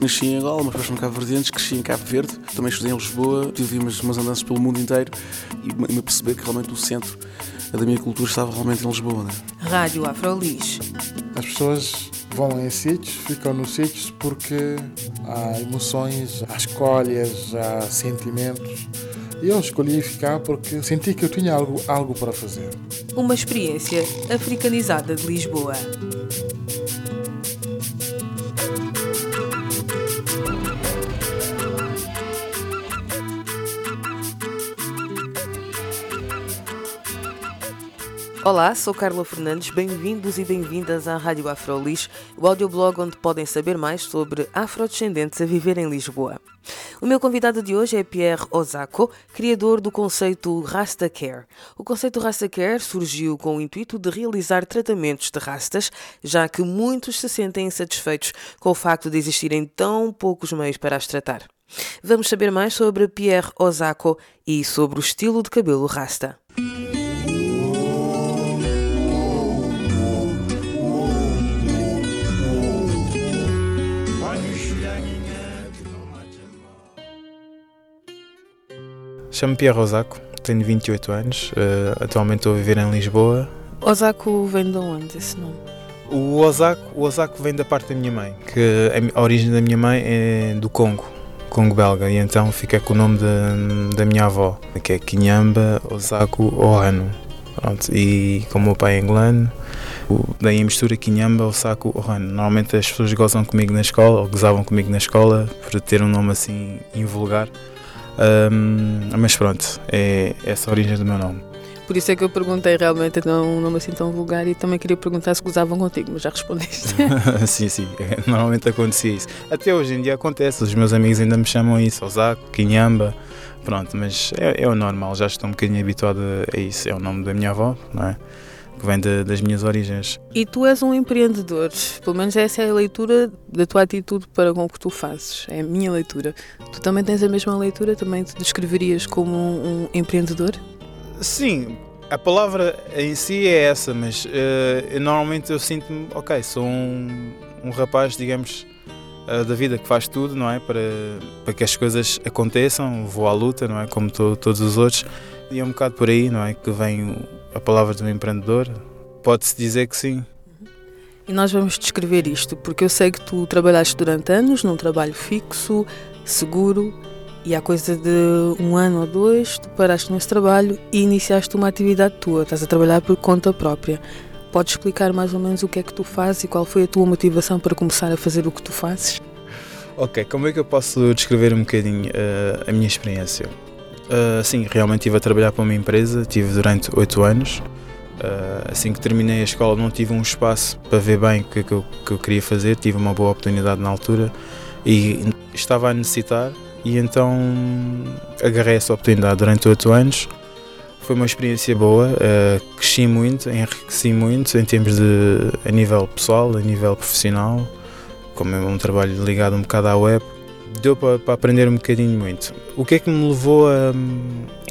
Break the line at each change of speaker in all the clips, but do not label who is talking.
Nasci em Angola, mas depois no Cabo Verdeantes, cresci em Cabo Verde, também estudei em Lisboa, tive umas, umas andanças pelo mundo inteiro e me perceber que realmente o centro da minha cultura estava realmente em Lisboa. Né?
Rádio Afrolis.
As pessoas vão em sítios, ficam nos sítios porque há emoções, há escolhas, há sentimentos. Eu escolhi ficar porque senti que eu tinha algo, algo para fazer.
Uma experiência africanizada de Lisboa. Olá, sou Carla Fernandes, bem-vindos e bem-vindas à Rádio Afrolis, o audioblog onde podem saber mais sobre afrodescendentes a viver em Lisboa. O meu convidado de hoje é Pierre Osako, criador do conceito Rasta Care. O conceito Rasta Care surgiu com o intuito de realizar tratamentos de rastas, já que muitos se sentem insatisfeitos com o facto de existirem tão poucos meios para as tratar. Vamos saber mais sobre Pierre Osako e sobre o estilo de cabelo rasta.
Chamo-me Pierre Osaco, tenho 28 anos, uh, atualmente estou a viver em Lisboa.
Osaco vem de onde esse nome?
O Osaco, o vem da parte da minha mãe, que a origem da minha mãe é do Congo, Congo belga, e então fica com o nome de, da minha avó, que é Quinyamba Osaco Ohano. Pronto, e como o meu pai é angolano, daí a mistura Quinyamba Osaco Ohano. Normalmente as pessoas gozam comigo na escola, ou gozavam comigo na escola, por ter um nome assim invulgar. Um, mas pronto, é essa a origem do meu nome.
Por isso é que eu perguntei realmente não um nome assim tão vulgar e também queria perguntar se gozavam contigo, mas já respondeste.
sim, sim, normalmente acontecia isso. Até hoje em dia acontece, os meus amigos ainda me chamam isso, Osaco, Quinhamba, pronto, mas é, é o normal, já estou um bocadinho habituado a isso, é o nome da minha avó, não é? Que vem de, das minhas origens.
E tu és um empreendedor, pelo menos essa é a leitura da tua atitude para com o que tu fazes, é a minha leitura. Tu também tens a mesma leitura? Também te descreverias como um, um empreendedor?
Sim, a palavra em si é essa, mas uh, normalmente eu sinto-me, ok, sou um, um rapaz, digamos, uh, da vida que faz tudo, não é? Para, para que as coisas aconteçam, vou à luta, não é? Como to, todos os outros. E é um bocado por aí, não é? Que vem a palavra de um empreendedor? Pode-se dizer que sim.
E nós vamos descrever isto, porque eu sei que tu trabalhaste durante anos num trabalho fixo, seguro, e há coisa de um ano ou dois, tu paraste nesse trabalho e iniciaste uma atividade tua, estás a trabalhar por conta própria. Podes explicar mais ou menos o que é que tu fazes e qual foi a tua motivação para começar a fazer o que tu fazes?
Ok, como é que eu posso descrever um bocadinho uh, a minha experiência? Uh, sim, realmente estive a trabalhar para uma empresa, tive durante oito anos. Uh, assim que terminei a escola não tive um espaço para ver bem o que, que, que eu queria fazer, tive uma boa oportunidade na altura e estava a necessitar e então agarrei essa oportunidade durante oito anos. Foi uma experiência boa, uh, cresci muito, enriqueci muito em termos de a nível pessoal, a nível profissional, como é um trabalho ligado um bocado à web deu para, para, aprender um bocadinho muito. O que é que me levou a,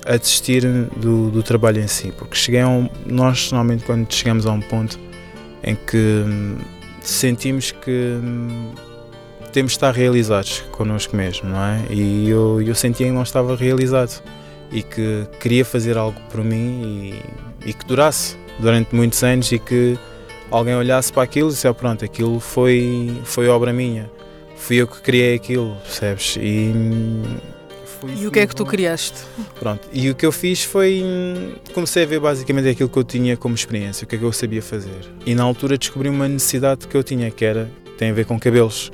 a desistir do, do trabalho em si? Porque cheguei a um, nós normalmente quando chegamos a um ponto em que hum, sentimos que hum, temos de estar realizados connosco mesmo, não é? E eu, eu sentia que não estava realizado e que queria fazer algo por mim e, e que durasse durante muitos anos e que alguém olhasse para aquilo e disse, oh, pronto, aquilo foi, foi obra minha fui eu que criei aquilo, percebes? E,
e o que é que tu criaste?
Pronto, e o que eu fiz foi. Comecei a ver basicamente aquilo que eu tinha como experiência, o que é que eu sabia fazer. E na altura descobri uma necessidade que eu tinha, que era. tem a ver com cabelos,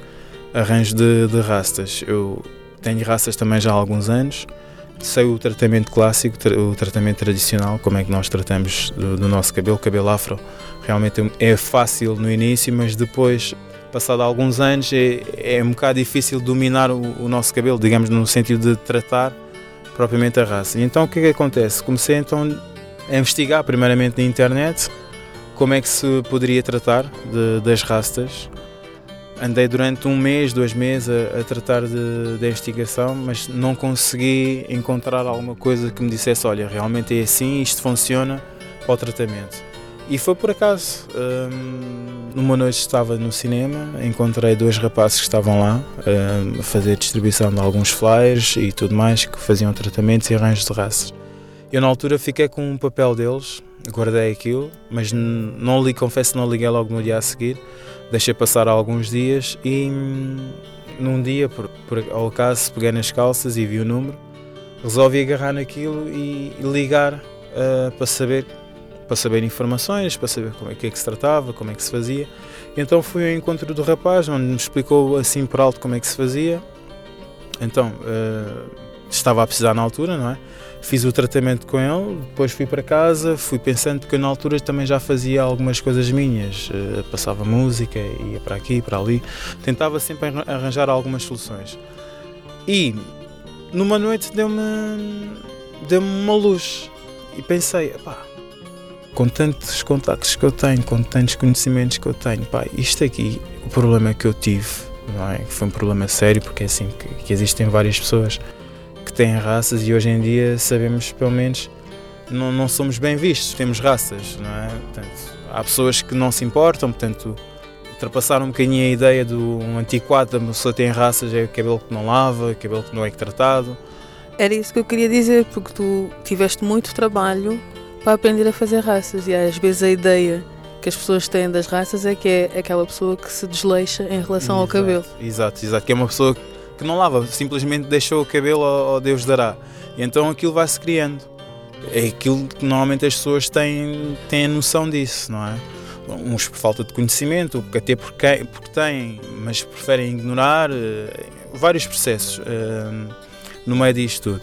arranjo de, de rastas. Eu tenho rastas também já há alguns anos, sei o tratamento clássico, o tratamento tradicional, como é que nós tratamos do, do nosso cabelo, cabelo afro. Realmente é fácil no início, mas depois passado alguns anos, é, é um bocado difícil dominar o, o, nosso cabelo, digamos, no sentido de tratar propriamente a raça. Então o que é que acontece? Comecei então a investigar, primeiramente na internet, como é que se poderia tratar de, das rastas. Andei durante um mês, dois meses a, a tratar de investigação, mas não consegui encontrar alguma coisa que me dissesse: olha, realmente é assim, isto funciona para o tratamento. E foi por acaso. Um, numa noite estava no cinema, encontrei dois rapazes que estavam lá um, a fazer distribuição de alguns flyers e tudo mais, que faziam tratamentos e arranjos de raças. Eu na altura fiquei com um papel deles, guardei aquilo, mas não li, confesso, não liguei logo no dia a seguir. Deixei passar alguns dias e hum, num dia, por, por ao acaso, peguei nas calças e vi o número, resolvi agarrar naquilo e, e ligar uh, para saber para saber informações, para saber como é que, é que se tratava, como é que se fazia. Então fui ao encontro do rapaz, onde me explicou assim por alto como é que se fazia. Então uh, estava a precisar na altura, não é? Fiz o tratamento com ele, depois fui para casa, fui pensando que eu na altura também já fazia algumas coisas minhas, uh, passava música, ia para aqui, para ali, tentava sempre arranjar algumas soluções. E numa noite deu-me deu-me uma luz e pensei, pá, com tantos contactos que eu tenho, com tantos conhecimentos que eu tenho, pá, isto aqui, o problema que eu tive, não é? Foi um problema sério, porque é assim que, que existem várias pessoas que têm raças e hoje em dia sabemos pelo menos não, não somos bem vistos, temos raças, não é? Portanto, há pessoas que não se importam, portanto, ultrapassar um bocadinho a ideia do um antiquado da pessoa tem raças, é cabelo que não lava, cabelo que não é tratado.
Era isso que eu queria dizer, porque tu tiveste muito trabalho para aprender a fazer raças e às vezes a ideia que as pessoas têm das raças é que é aquela pessoa que se desleixa em relação
exato,
ao cabelo.
Exato, exato, que é uma pessoa que não lava, simplesmente deixou o cabelo ao, Deus dará. E então aquilo vai-se criando. É aquilo que normalmente as pessoas têm, têm a noção disso, não é? Uns por falta de conhecimento, até porque, porque têm, mas preferem ignorar, eh, vários processos uh, no meio disto tudo.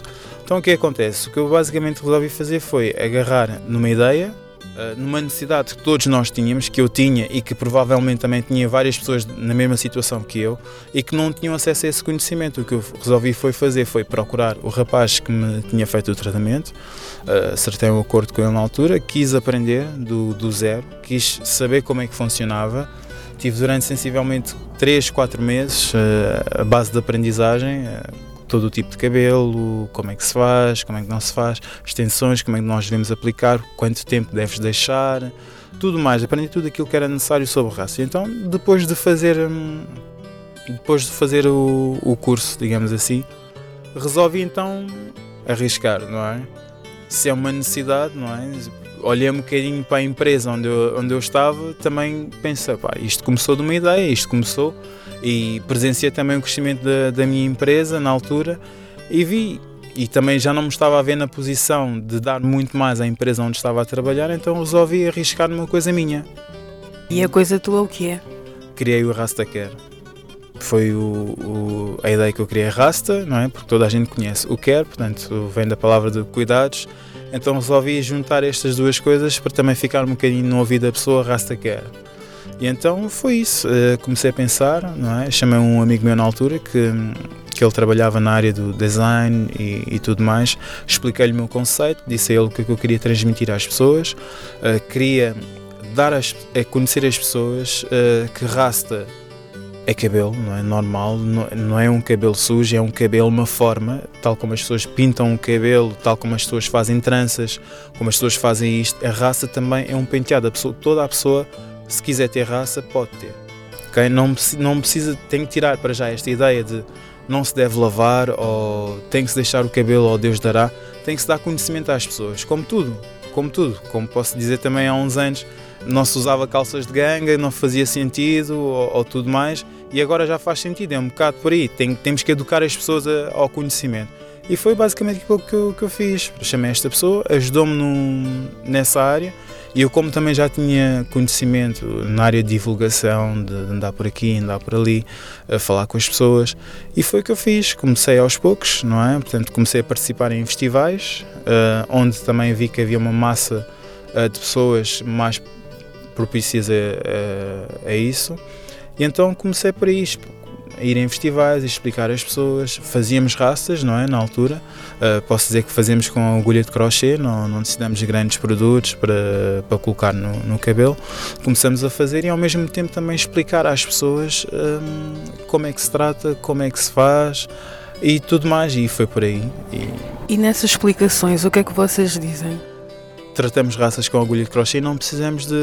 Então o que acontece? O que eu basicamente resolvi fazer foi agarrar numa ideia, eh, numa necessidade que todos nós tínhamos, que eu tinha e que provavelmente também tinha várias pessoas na mesma situação que eu e que não tinham acesso a esse conhecimento. O que eu resolvi foi fazer foi procurar o rapaz que me tinha feito o tratamento, uh, acertei um acordo com ele na altura, quis aprender do, do zero, quis saber como é que funcionava. Tive durante sensivelmente 3, 4 meses uh, a base de aprendizagem, todo o tipo de cabelo, como é que se faz, como é que não se faz, extensões, como é que nós devemos aplicar, quanto tempo deves deixar, tudo mais. Aprendi tudo aquilo que era necessário sobre raça. Então, depois de fazer, hum, depois de fazer o, o curso, digamos assim, resolvi então arriscar, não é? Se é uma necessidade, não é? Olhei um bocadinho para a empresa onde eu, onde eu estava, também pensei, pá, isto começou de uma ideia, isto começou e presenciei também o crescimento da, da minha empresa na altura e vi e também já não me estava a ver na posição de dar muito mais à empresa onde estava a trabalhar, então resolvi arriscar numa coisa minha.
E a coisa tua o que é?
Criei o Rasta Care. Foi o, o, a ideia que eu criei Rasta, não é? Porque toda a gente conhece o Care, portanto vem da palavra de cuidados. Então resolvi juntar estas duas coisas para também ficar um bocadinho no ouvido da pessoa Rasta Care. E então foi isso. Uh, comecei a pensar, não é? Chamei um amigo meu na altura que, que ele trabalhava na área do design e, e tudo mais. Expliquei-lhe o meu conceito, disse a ele o que, é eu queria transmitir às pessoas. Uh, queria dar a, a, conhecer as pessoas uh, que rasta é cabelo, não é normal, não, não, é um cabelo sujo, é um cabelo, uma forma, tal como as pessoas pintam o cabelo, tal como as pessoas fazem tranças, como as pessoas fazem isto, a raça também é um penteado, a pessoa, toda a pessoa se quiser ter raça, pode ter. Okay? Não, não precisa, tem que tirar para já esta ideia de não se deve lavar ou tem que se deixar o cabelo ou Deus dará. Tem que se dar conhecimento às pessoas, como tudo, como tudo. Como posso dizer também há uns anos, não se usava calças de ganga, não fazia sentido ou, ou tudo mais, e agora já faz sentido, é um bocado por aí. Tem, temos que educar as pessoas a, ao conhecimento. E foi basicamente aquilo que eu, que eu fiz. Chamei esta pessoa, ajudou-me nessa área e eu, como também já tinha conhecimento na área de divulgação, de andar por aqui, andar por ali, a falar com as pessoas, e foi o que eu fiz. Comecei aos poucos, não é? Portanto, comecei a participar em festivais, uh, onde também vi que havia uma massa uh, de pessoas mais propícias a, a, a isso. E então comecei por aí, ir em festivais e explicar às pessoas. Fazíamos raças, não é? Na altura. Uh, posso dizer que fazemos com agulha de crochê, não, não necessitamos de grandes produtos para, para colocar no, no cabelo. Começamos a fazer e ao mesmo tempo também explicar às pessoas um, como é que se trata, como é que se faz e tudo mais. E foi por aí.
E... e nessas explicações, o que é que vocês dizem?
tratamos raças com agulha de crochê e não precisamos de,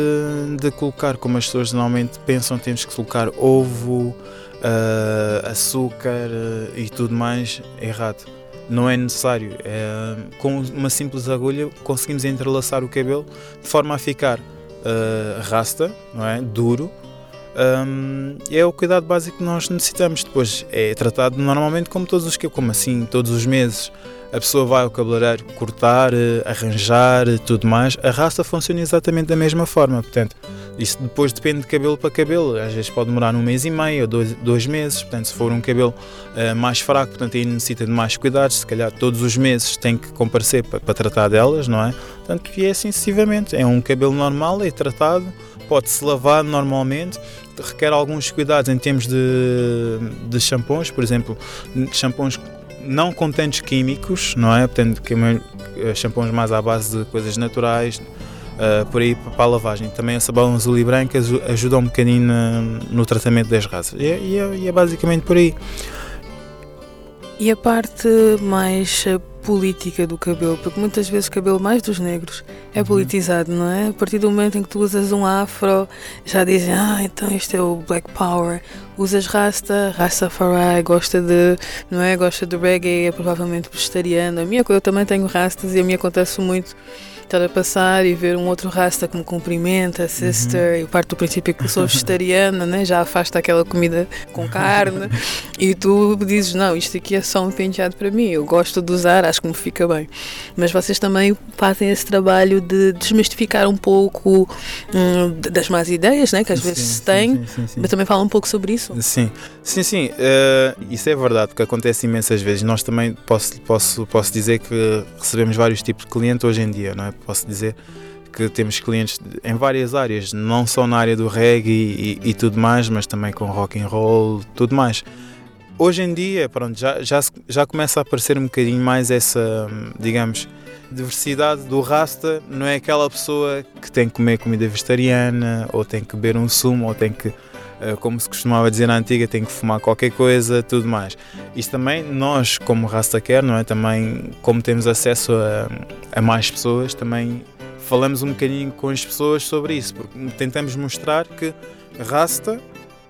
de colocar, como as pessoas normalmente pensam, temos que colocar ovo, uh, açúcar uh, e tudo mais errado. Não é necessário. É, com uma simples agulha conseguimos entrelaçar o cabelo de forma a ficar uh, rasta, não é? duro. Um, é o cuidado básico que nós necessitamos. Depois é tratado normalmente como todos os que como assim, todos os meses a pessoa vai ao cabeleireiro cortar, arranjar, tudo mais. A rasta funciona exatamente da mesma forma, portanto, isso depois depende de cabelo para cabelo. Às vezes pode demorar um mês e meio ou dois, dois meses. Portanto, se for um cabelo uh, mais fraco, portanto, aí necessita de mais cuidados. Se calhar todos os meses tem que comparecer para, para tratar delas, não é? Portanto, e é assim sucessivamente. É um cabelo normal, é tratado, pode-se lavar normalmente. Requer alguns cuidados em termos de, de shampoos, por exemplo, shampoos não com tantos químicos, não é? Portanto, eh, shampoos mais à base de coisas naturais, uh, por aí para a lavagem. Também a sabão azul e branco ajuda um bocadinho no tratamento das raças. E é, e, é, e é, basicamente por aí.
E a parte mais eh, política do cabelo, porque muitas vezes o cabelo mais dos negros é uhum. politizado, não é? A partir do momento em que tu usas um afro, já dizem, ah, então este é o Black Power. Usas rasta, Rastafari, gosta de, não é? Gosta de reggae, é provavelmente vegetariano. A minha, eu também tenho rastas e a mim acontece muito estar a passar e ver um outro rasta que me cumprimenta, sister, uhum. e parte do princípio que sou vegetariana, né? já afasta aquela comida com carne, e tu dizes: Não, isto aqui é só um penteado para mim, eu gosto de usar, acho que me fica bem. Mas vocês também fazem esse trabalho de desmistificar um pouco hum, das más ideias né? que às vezes se tem, sim, sim, sim, mas também fala um pouco sobre isso.
Sim, sim, sim, uh, isso é verdade, porque acontece imensas vezes. Nós também posso, posso, posso dizer que recebemos vários tipos de clientes hoje em dia, não é? Posso dizer que temos clientes em várias áreas, não só na área do reggae e, e, e tudo mais, mas também com rock and roll, tudo mais. Hoje em dia, pronto, já, já, já começa a aparecer um bocadinho mais essa, digamos, diversidade do rasta. Não é aquela pessoa que tem que comer comida vegetariana, ou tem que beber um sumo, ou tem que eh, como se costumava dizer na antiga, tem que fumar qualquer coisa, tudo mais. Isto também, nós como Rasta Care, não é? Também, como temos acesso a, a mais pessoas, também falamos um bocadinho com as pessoas sobre isso, porque tentamos mostrar que Rasta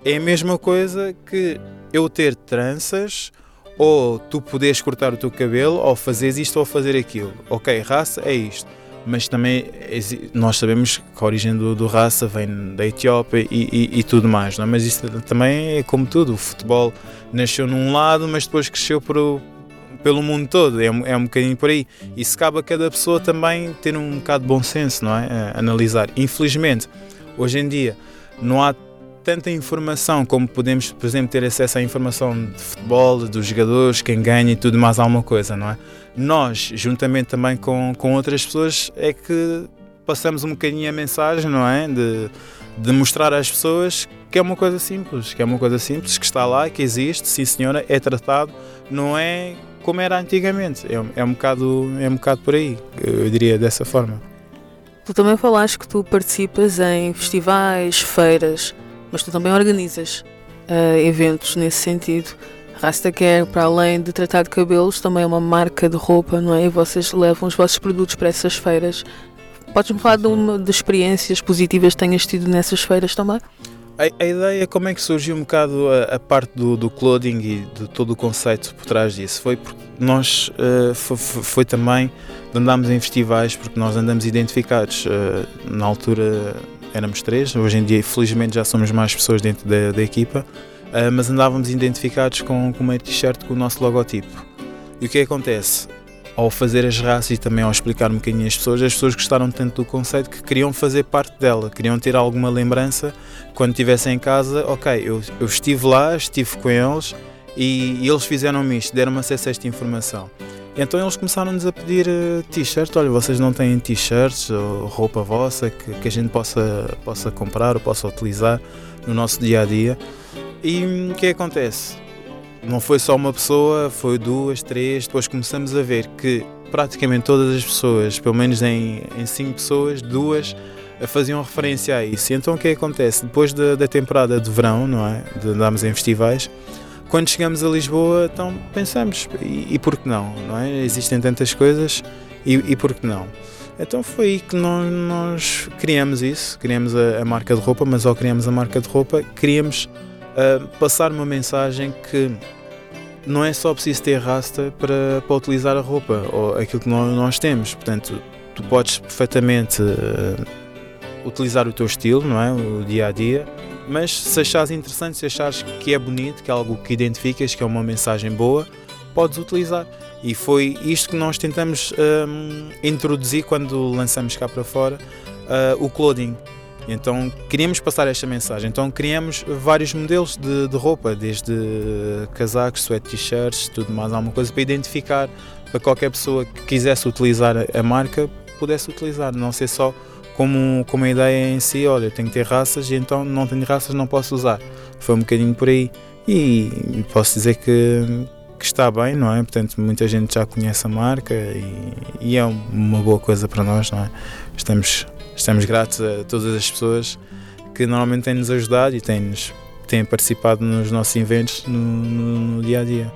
é a mesma coisa que eu ter tranças ou tu poderes cortar o teu cabelo ou fazeres isto ou fazer aquilo. Ok, raça é isto mas também nós sabemos que a origem do, do raça vem da Etiópia e, e, e, tudo mais, não é? mas isso também é como tudo, o futebol nasceu num lado, mas depois cresceu pro, pelo mundo todo, é, é um bocadinho por aí. Se cabe a cada pessoa também ter um bocado de bom senso, não é? analisar. Infelizmente, hoje em dia, não há tanta informação como podemos, por exemplo, ter acesso à informação de futebol, dos jogadores, quem ganha e tudo mais alguma coisa, não é? Nós, juntamente também com, com outras pessoas, é que passamos um bocadinho a mensagem, não é? De, de mostrar às pessoas que é uma coisa simples, que é uma coisa simples, que está lá, que existe, sim senhora, é tratado, não é como era antigamente, é, é, um, bocado, é um bocado por aí, eu diria dessa forma.
Tu também falaste que tu participas em festivais, feiras mas tu também organizas uh, eventos nesse sentido. Rasta Care, para além de tratar de cabelos, também é uma marca de roupa, não é? E vocês levam os vossos produtos para essas feiras. Podes-me falar de, uma, de experiências positivas que tenhas tido nessas feiras também?
A, a, ideia, como é que surgiu um bocado a, a parte do, do, clothing e de todo o conceito por trás disso? Foi porque nós, uh, foi, foi, também, andámos em festivais, porque nós andamos identificados. Uh, na altura éramos três, hoje em dia felizmente já somos mais pessoas dentro da, da equipa, uh, mas andávamos identificados com, com uma t-shirt com o nosso logotipo. E o que acontece? Ao fazer as raças e também ao explicar um bocadinho às pessoas, as pessoas gostaram tanto do conceito que queriam fazer parte dela, queriam ter alguma lembrança quando estivessem em casa. Ok, eu, eu estive lá, estive com eles e, e eles fizeram-me isto, deram-me acesso a esta informação. Então eles começaram-nos a pedir uh, t-shirts, olha, vocês não têm t-shirts ou roupa vossa que, que a gente possa, possa comprar ou possa utilizar no nosso dia a dia. E hum, o que acontece? Não foi só uma pessoa, foi duas, três, depois começamos a ver que praticamente todas as pessoas, pelo menos em, em cinco pessoas, duas eh, faziam referência a isso. Então o que acontece? Depois da, da temporada de verão, não é? De andarmos em festivais, quando chegamos a Lisboa, então pensamos, e, e por que não, não é? Existem tantas coisas, e, e por que não? Então foi aí que nós, nós criamos isso, criamos a, a, marca de roupa, mas ao criamos a marca de roupa, queríamos uh, passar uma mensagem que não é só preciso ter rasta para, para utilizar a roupa ou aquilo que nós, nós temos. Portanto, tu podes perfeitamente uh, utilizar o teu estilo, não é? O dia a dia, mas se achares interessante, se achares que é bonito, que é algo que identificas, que é uma mensagem boa, podes utilizar. E foi isto que nós tentamos um, introduzir quando lançamos cá para fora uh, o clothing. Então queríamos passar esta mensagem. Então criamos vários modelos de, de roupa, desde casacos, sweat t-shirts, tudo mais alguma coisa para identificar para qualquer pessoa que quisesse utilizar a marca pudesse utilizar, não ser só como, como a ideia em si, olha, tenho que ter raças e então não tenho raças, não posso usar. Foi um bocadinho por aí. E, e posso dizer que, que está bem, não é? Portanto, muita gente já conhece a marca e, e, é uma boa coisa para nós, não é? Estamos, estamos gratos a todas as pessoas que normalmente têm-nos ajudado e têm-nos têm participado nos nossos eventos no, no, no, dia a dia.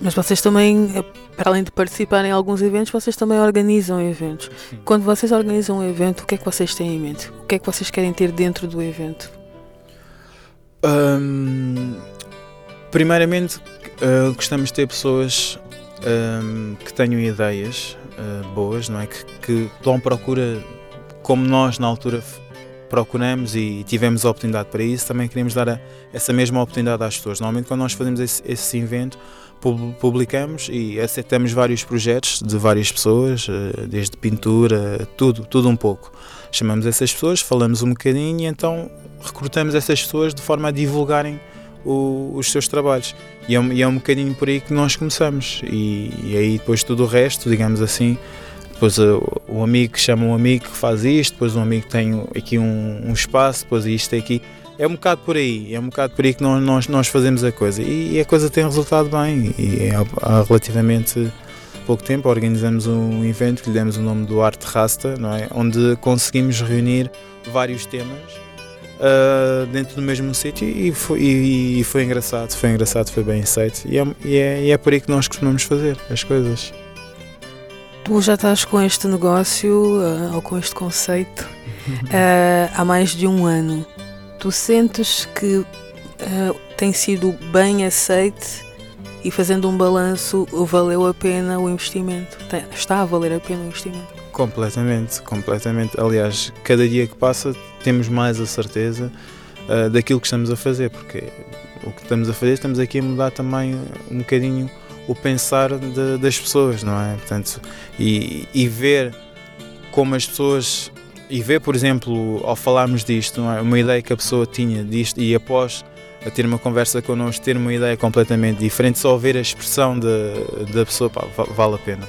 Mas vocês também, para além de participarem em alguns eventos, vocês também organizam eventos. Sim. Quando vocês organizam um evento, o que é que vocês têm em mente? O que é que vocês querem ter dentro do evento?
primeiramente, uh, gostamos de ter pessoas um, que tenham ideias uh, boas, não é? Que, que dão procura, como nós na altura procuramos e tivemos a oportunidade para isso, também queremos dar a, essa mesma oportunidade às pessoas. Normalmente, quando nós fazemos esse, esse evento, publicamos e aceitamos vários projetos de várias pessoas, eh, desde pintura, tudo, tudo um pouco. Chamamos essas pessoas, falamos um bocadinho e então recrutamos essas pessoas de forma a divulgarem o, os seus trabalhos. E é, e é, um bocadinho por aí que nós começamos. E, e aí depois tudo o resto, digamos assim, depois uh, o amigo chama um amigo que faz isto, depois um amigo tem aqui um, um espaço, depois isto aqui. É um bocado por aí, é um bocado por aí que nós, nós, nós fazemos a coisa. E, a coisa tem resultado bem. E há, há relativamente pouco tempo organizamos um evento que lhe demos o nome do Arte Rasta, não é? onde conseguimos reunir vários temas uh, dentro do mesmo sítio e foi, e, e, foi engraçado, foi engraçado, foi bem aceito e é, e, é, e é por aí que nós costumamos fazer as coisas.
Tu já estás com este negócio uh, ou com este conceito uh, há mais de um ano. Tu sentes que tem sido bem aceite e fazendo um balanço, valeu a pena o investimento? Está a valer a pena o investimento?
Completamente, completamente. Aliás, cada dia que passa temos mais a certeza uh, daquilo que estamos a fazer, porque o que estamos a fazer, estamos aqui a mudar também um bocadinho o pensar de, das pessoas, não é? Portanto, e, e ver como as pessoas e ver, por exemplo, ao falarmos disto, é? uma ideia que a pessoa tinha disto e após a ter uma conversa connosco, ter uma ideia completamente diferente, só ver a expressão da pessoa, pá, vale a pena.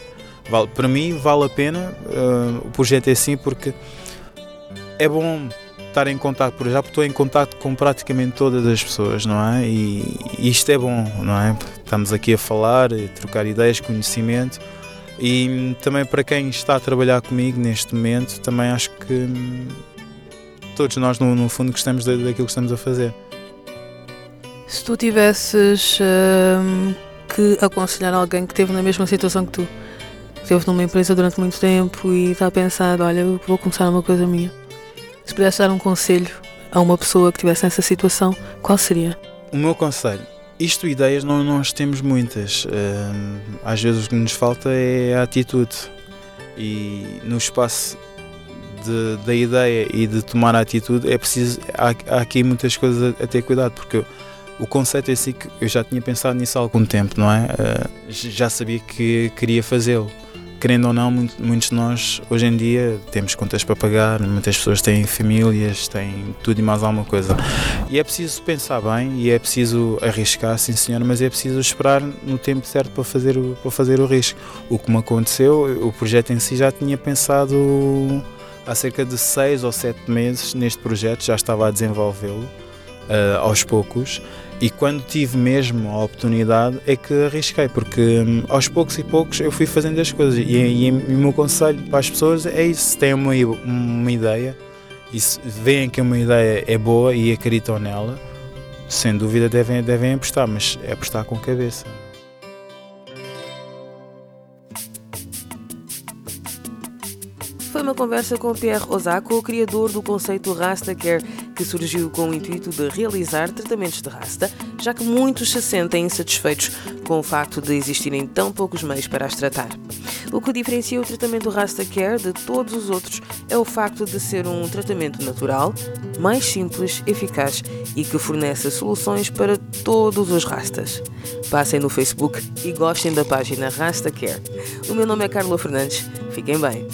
Vale, para mim vale a pena uh, o projeto é assim porque é bom estar em contato, por exemplo, estou em contato com praticamente todas as pessoas, não é? E, e isto é bom, não é? Estamos aqui a falar, a trocar ideias, conhecimento e também para quem está a trabalhar comigo neste momento, também acho que hum, todos nós no, no fundo gostamos daquilo que estamos a fazer.
Se tu tivesses hum, que aconselhar alguém que esteve na mesma situação que tu, esteve numa empresa durante muito tempo e está a pensar, olha, vou começar uma coisa minha. Se pudesse dar um conselho a uma pessoa que estivesse nessa situação, qual seria?
O meu conselho, isto ideias não nós temos muitas. Às vezes o que nos falta é a atitude. E no espaço de, da ideia e de tomar a atitude é preciso há, há aqui muitas coisas a, a ter cuidado porque o conceito assim que eu já tinha pensado nisso há algum tempo, não é? Uh, já sabia que queria fazê-lo querendo ou não, muitos de nós hoje em dia temos contas para pagar, muitas pessoas têm famílias, têm tudo e mais alguma coisa. E é preciso pensar bem e é preciso arriscar, sim senhor, mas é preciso esperar no tempo certo para fazer o, para fazer o risco. O que me aconteceu, o projeto em si já tinha pensado há cerca de seis ou sete meses neste projeto, já estava a desenvolvê-lo uh, aos poucos e quando tive mesmo a oportunidade é que arrisquei, porque hum, aos poucos e poucos eu fui fazendo as coisas. E, e, e o meu conselho para as pessoas é isso: se têm uma, uma ideia e se veem que uma ideia é boa e acreditam nela, sem dúvida devem, devem apostar, mas é apostar com cabeça.
Uma conversa com Pierre Osako, criador do conceito Rasta Care, que surgiu com o intuito de realizar tratamentos de rasta, já que muitos se sentem insatisfeitos com o facto de existirem tão poucos meios para as tratar. O que diferencia o tratamento Rasta Care de todos os outros é o facto de ser um tratamento natural, mais simples, eficaz e que fornece soluções para todos os rastas. Passem no Facebook e gostem da página Rasta Care. O meu nome é Carla Fernandes. Fiquem bem.